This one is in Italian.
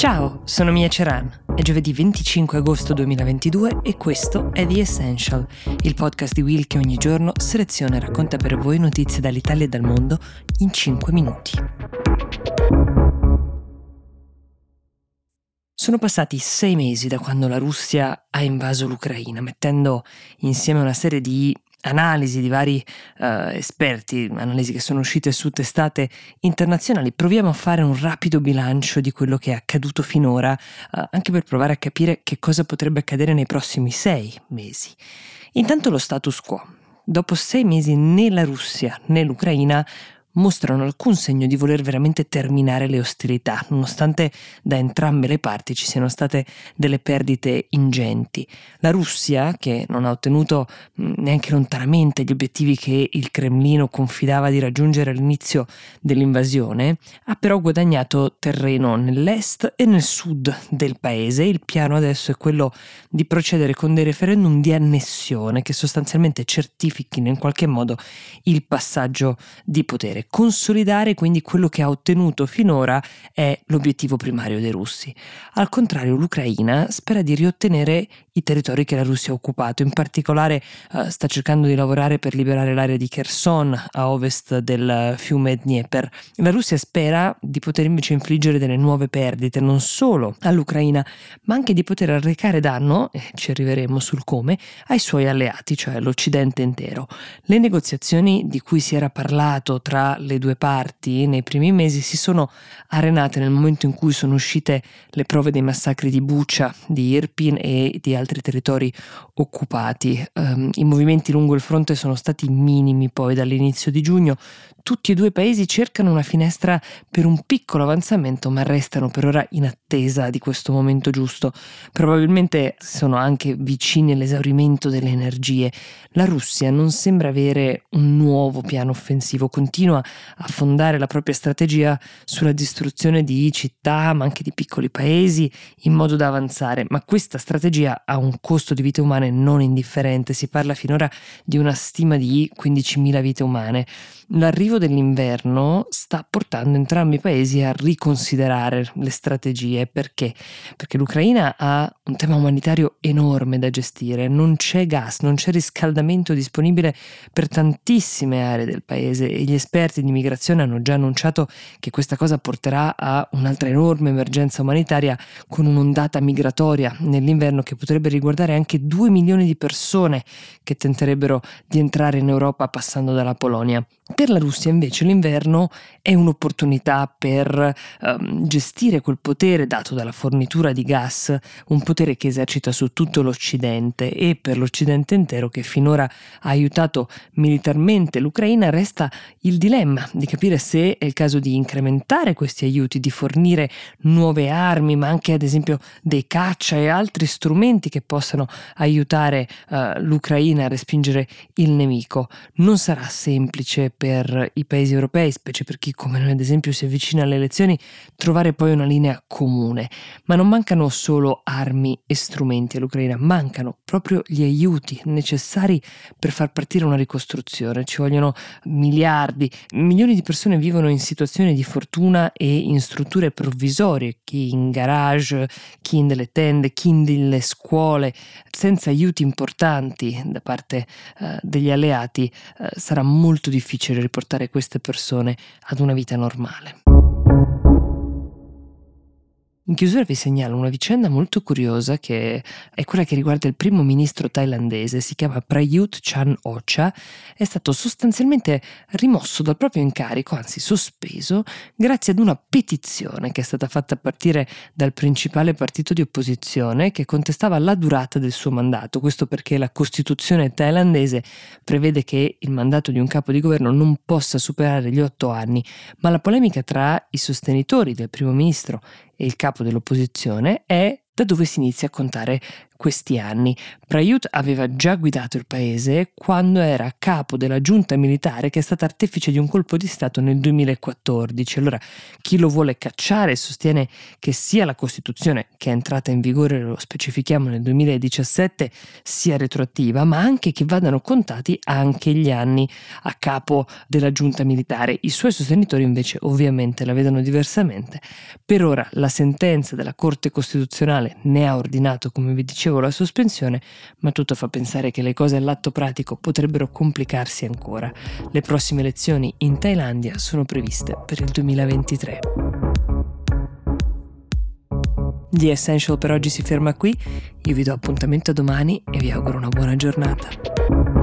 Ciao, sono Mia Ceran. È giovedì 25 agosto 2022 e questo è The Essential, il podcast di Will che ogni giorno seleziona e racconta per voi notizie dall'Italia e dal mondo in 5 minuti. Sono passati sei mesi da quando la Russia ha invaso l'Ucraina, mettendo insieme una serie di analisi di vari uh, esperti, analisi che sono uscite su testate internazionali, proviamo a fare un rapido bilancio di quello che è accaduto finora, uh, anche per provare a capire che cosa potrebbe accadere nei prossimi sei mesi. Intanto lo status quo. Dopo sei mesi né la Russia né l'Ucraina mostrano alcun segno di voler veramente terminare le ostilità, nonostante da entrambe le parti ci siano state delle perdite ingenti. La Russia, che non ha ottenuto neanche lontanamente gli obiettivi che il Cremlino confidava di raggiungere all'inizio dell'invasione, ha però guadagnato terreno nell'est e nel sud del paese. Il piano adesso è quello di procedere con dei referendum di annessione che sostanzialmente certifichino in qualche modo il passaggio di potere ottenere. Consolidare quindi quello che ha ottenuto finora è l'obiettivo primario dei russi. Al contrario, l'Ucraina spera di riottenere i territori che la Russia ha occupato, in particolare eh, sta cercando di lavorare per liberare l'area di Kherson a ovest del fiume Dnieper. La Russia spera di poter invece infliggere delle nuove perdite non solo all'Ucraina, ma anche di poter arrecare danno, e ci arriveremo sul come, ai suoi alleati, cioè l'Occidente intero. Le negoziazioni di cui si era parlato tra le due parti nei primi mesi si sono arenate nel momento in cui sono uscite le prove dei massacri di Bucha, di Irpin e di altri territori occupati. Um, I movimenti lungo il fronte sono stati minimi poi dall'inizio di giugno. Tutti e due i paesi cercano una finestra per un piccolo avanzamento, ma restano per ora in attesa di questo momento giusto. Probabilmente sono anche vicini all'esaurimento delle energie. La Russia non sembra avere un nuovo piano offensivo, continua a fondare la propria strategia sulla distruzione di città, ma anche di piccoli paesi, in modo da avanzare. Ma questa strategia ha un costo di vite umane non indifferente, si parla finora di una stima di 15.000 vite umane. L'arrivo dell'inverno sta portando entrambi i paesi a riconsiderare le strategie. Perché? Perché l'Ucraina ha un tema umanitario enorme da gestire, non c'è gas, non c'è riscaldamento disponibile per tantissime aree del paese e gli esperti esperti di migrazione hanno già annunciato che questa cosa porterà a un'altra enorme emergenza umanitaria con un'ondata migratoria nell'inverno che potrebbe riguardare anche 2 milioni di persone che tenterebbero di entrare in Europa passando dalla Polonia. Per la Russia invece l'inverno è un'opportunità per um, gestire quel potere dato dalla fornitura di gas, un potere che esercita su tutto l'Occidente e per l'Occidente intero che finora ha aiutato militarmente l'Ucraina resta il dilemma di capire se è il caso di incrementare questi aiuti, di fornire nuove armi, ma anche ad esempio dei caccia e altri strumenti che possano aiutare uh, l'Ucraina a respingere il nemico. Non sarà semplice per i paesi europei, specie per chi come noi ad esempio si avvicina alle elezioni, trovare poi una linea comune. Ma non mancano solo armi e strumenti all'Ucraina, mancano proprio gli aiuti necessari per far partire una ricostruzione. Ci vogliono miliardi, milioni di persone vivono in situazioni di fortuna e in strutture provvisorie, chi in garage, chi in delle tende, chi in delle scuole, senza aiuti importanti da parte eh, degli alleati eh, sarà molto difficile riportare queste persone ad una vita normale. In chiusura vi segnalo una vicenda molto curiosa che è quella che riguarda il primo ministro thailandese, si chiama Prayut Chan Ocha, è stato sostanzialmente rimosso dal proprio incarico, anzi sospeso, grazie ad una petizione che è stata fatta a partire dal principale partito di opposizione che contestava la durata del suo mandato, questo perché la Costituzione thailandese prevede che il mandato di un capo di governo non possa superare gli otto anni, ma la polemica tra i sostenitori del primo ministro il capo dell'opposizione è da dove si inizia a contare questi anni. Prayut aveva già guidato il paese quando era capo della giunta militare che è stata artefice di un colpo di Stato nel 2014. Allora, chi lo vuole cacciare sostiene che sia la Costituzione, che è entrata in vigore, lo specifichiamo, nel 2017, sia retroattiva, ma anche che vadano contati anche gli anni a capo della giunta militare. I suoi sostenitori invece ovviamente la vedono diversamente. Per ora la sentenza della Corte Costituzionale ne ha ordinato, come vi dicevo, la sospensione, ma tutto fa pensare che le cose all'atto pratico potrebbero complicarsi ancora. Le prossime elezioni in Thailandia sono previste per il 2023. The Essential per oggi si ferma qui, io vi do appuntamento domani e vi auguro una buona giornata.